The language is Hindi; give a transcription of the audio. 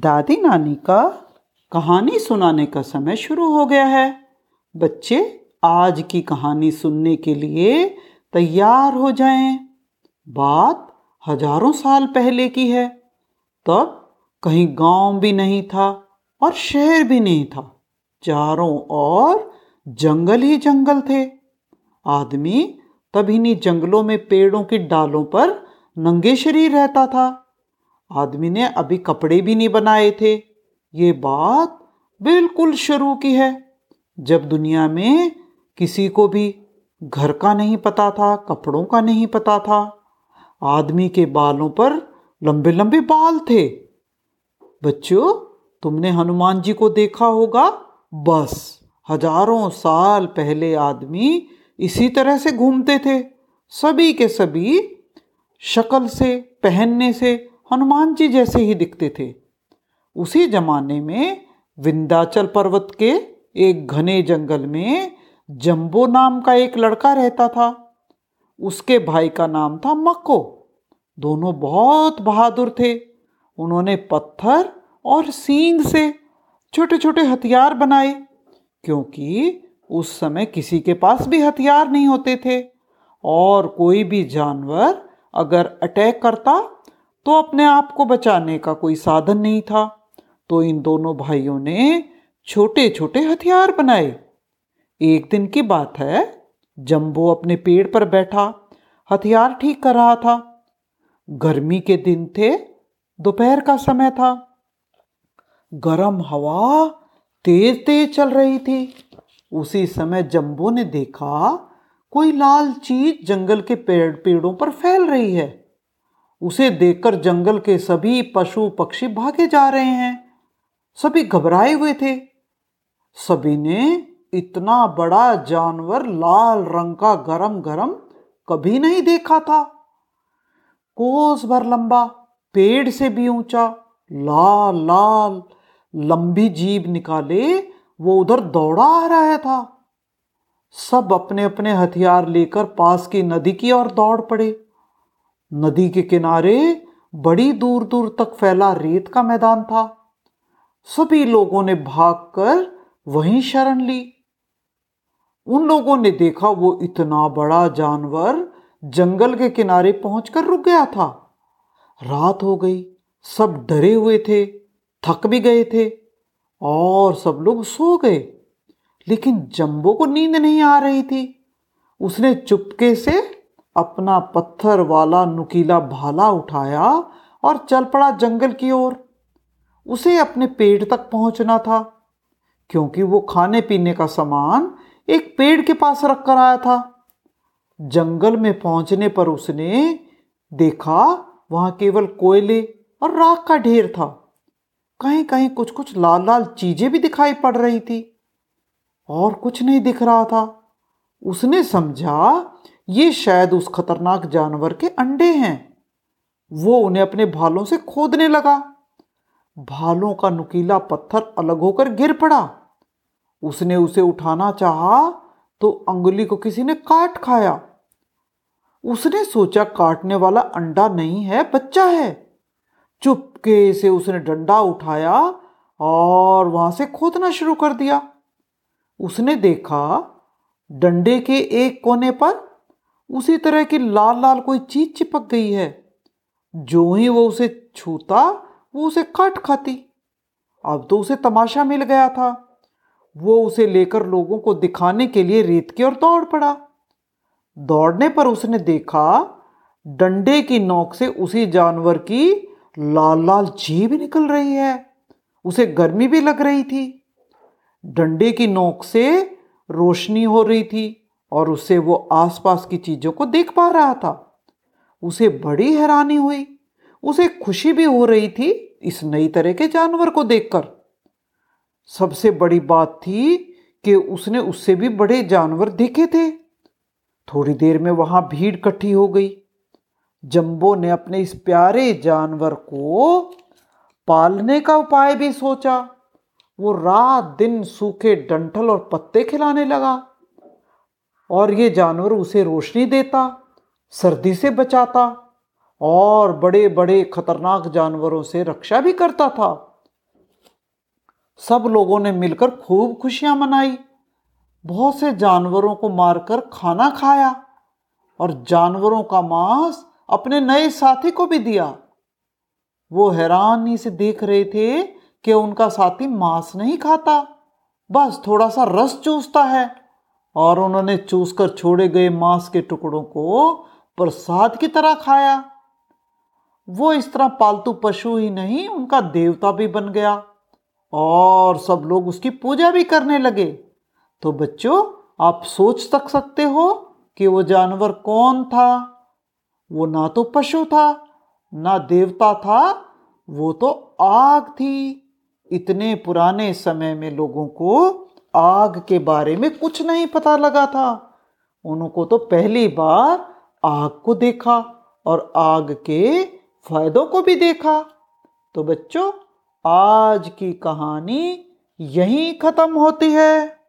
दादी नानी का कहानी सुनाने का समय शुरू हो गया है। बच्चे आज की कहानी सुनने के लिए तैयार हो जाएँ। बात हज़ारों साल पहले की है। तब कहीं गाँव भी नहीं था और शहर भी नहीं था। चारों ओर जंगल ही जंगल थे। आदमी तब इन्हीं जंगलों में पेड़ों की डालों पर नंगे शरीर रहता था। आदमी ने अभी कपड़े भी नहीं बनाए थे। ये बात बिल्कुल शुरू की है। जब दुनिया में किसी को भी घर का नहीं पता था, कपड़ों का नहीं पता था, आदमी के बालों पर लंबे लंबे बाल थे। बच्चों, तुमने हनुमान जी को देखा होगा? बस, हज़ारों साल पहले आदमी इसी तरह से घूमते थे। सभी के सभी शक्ल से, पहनने से हनुमान जी जैसे ही दिखते थे। उसी जमाने में विंध्याचल पर्वत के एक घने जंगल में जंबो नाम का एक लड़का रहता था। उसके भाई का नाम था मक्को दोनों बहुत बहादुर थे। उन्होंने पत्थर और सींग से छोटे छोटे हथियार बनाए, क्योंकि उस समय किसी के पास भी हथियार नहीं होते थे। और कोई भी जानवर अगर अटैक करता तो अपने आप को बचाने का कोई साधन नहीं था। तो इन दोनों भाइयों ने छोटे छोटे हथियार बनाए। एक दिन की बात है, जंबो अपने पेड़ पर बैठा, हथियार ठीक कर रहा था। गर्मी के दिन थे, दोपहर का समय था। गरम हवा तेज तेज चल रही थी। उसी समय जंबो ने देखा, कोई लाल चीज़ जंगल के पेड़ पेड़ों पर फैल रही है। उसे देखकर जंगल के सभी पशु पक्षी भागे जा रहे हैं। सभी घबराए हुए थे। सभी ने इतना बड़ा जानवर लाल रंग का गरम गरम कभी नहीं देखा था। कोस भर लंबा, पेड़ से भी ऊँचा लाल लाल लंबी जीभ निकाले वो उधर दौड़ा आ रहा था। सब अपने अपने हथियार लेकर पास की नदी की ओर दौड़ पड़े। नदी के किनारे बड़ी दूर दूर तक फैला रेत का मैदान था। सभी लोगों ने भागकर वहीं शरण ली। उन लोगों ने देखा वो इतना बड़ा जानवर जंगल के किनारे पहुंचकर रुक गया था। रात हो गई, सब डरे हुए थे, थक भी गए थे और सब लोग सो गए। लेकिन जंबो को नींद नहीं आ रही थी। उसने चुपके से अपना पत्थर वाला नुकीला भाला उठाया और चल पड़ा जंगल की ओर। उसे अपने पेड़ तक पहुँचना था, क्योंकि वो खाने पीने का सामान एक पेड़ के पास रख कर आया था। जंगल में पहुँचने पर उसने देखा, वहाँ केवल कोयले और राख का ढेर था। कहीं कहीं कुछ कुछ लाल लाल चीज़ें भी दिखाई पड़ रही थी और कुछ नहीं दिख रहा था। उसने समझा ये शायद उस खतरनाक जानवर के अंडे हैं। वो उन्हें अपने भालों से खोदने लगा। भालों का नुकीला पत्थर अलग होकर गिर पड़ा। उसने उसे उठाना चाहा तो अंगुली को किसी ने काट खाया। उसने सोचा, काटने वाला अंडा नहीं है, बच्चा है। चुपके से उसने डंडा उठाया और वहाँ से खोदना शुरू कर दिया। उसने देखा, डंडे के एक कोने पर उसी तरह की लाल लाल कोई चीज़ चिपक गई है। जो ही वो उसे छूता, वो उसे काट खाती। अब तो उसे तमाशा मिल गया था। वो उसे लेकर लोगों को दिखाने के लिए रेत की ओर दौड़ पड़ा। दौड़ने पर उसने देखा, डंडे की नोक से उसी जानवर की लाल लाल जीभ निकल रही है। उसे गर्मी भी लग रही थी। डंडे की नोक से रोशनी हो रही थी। और उससे वो आसपास की चीज़ों को देख पा रहा था। उसे बड़ी हैरानी हुई। उसे खुशी भी हो रही थी इस नई तरह के जानवर को देखकर। सबसे बड़ी बात थी कि उसने उससे भी बड़े जानवर देखे थे। थोड़ी देर में वहाँ भीड़ इकट्ठी हो गई। जंबो ने अपने इस प्यारे जानवर को पालने का उपाय भी सोचा। वो रात दिन सूखे डंठल और पत्ते खिलाने लगा। और ये जानवर उसे रोशनी देता, सर्दी से बचाता और बड़े बड़े खतरनाक जानवरों से रक्षा भी करता था। सब लोगों ने मिलकर खूब खुशियाँ मनाई। बहुत से जानवरों को मारकर खाना खाया और जानवरों का मांस अपने नए साथी को भी दिया। वो हैरानी से देख रहे थे कि उनका साथी मांस नहीं खाता। बस थोड़ा सा रस चूसता है। और उन्होंने चूस कर छोड़े गए मांस के टुकड़ों को प्रसाद की तरह खाया। वो इस तरह पालतू पशु ही नहीं, उनका देवता भी बन गया और सब लोग उसकी पूजा भी करने लगे। तो बच्चों, आप सोच तक सकते हो कि वो जानवर कौन था? वो ना तो पशु था, ना देवता था, वो तो आग थी। इतने पुराने समय में लोगों को आग के बारे में कुछ नहीं पता लगा था। उनको तो पहली बार आग को देखा और आग के फायदों को भी देखा। तो बच्चों, आज की कहानी यहीं खत्म होती है।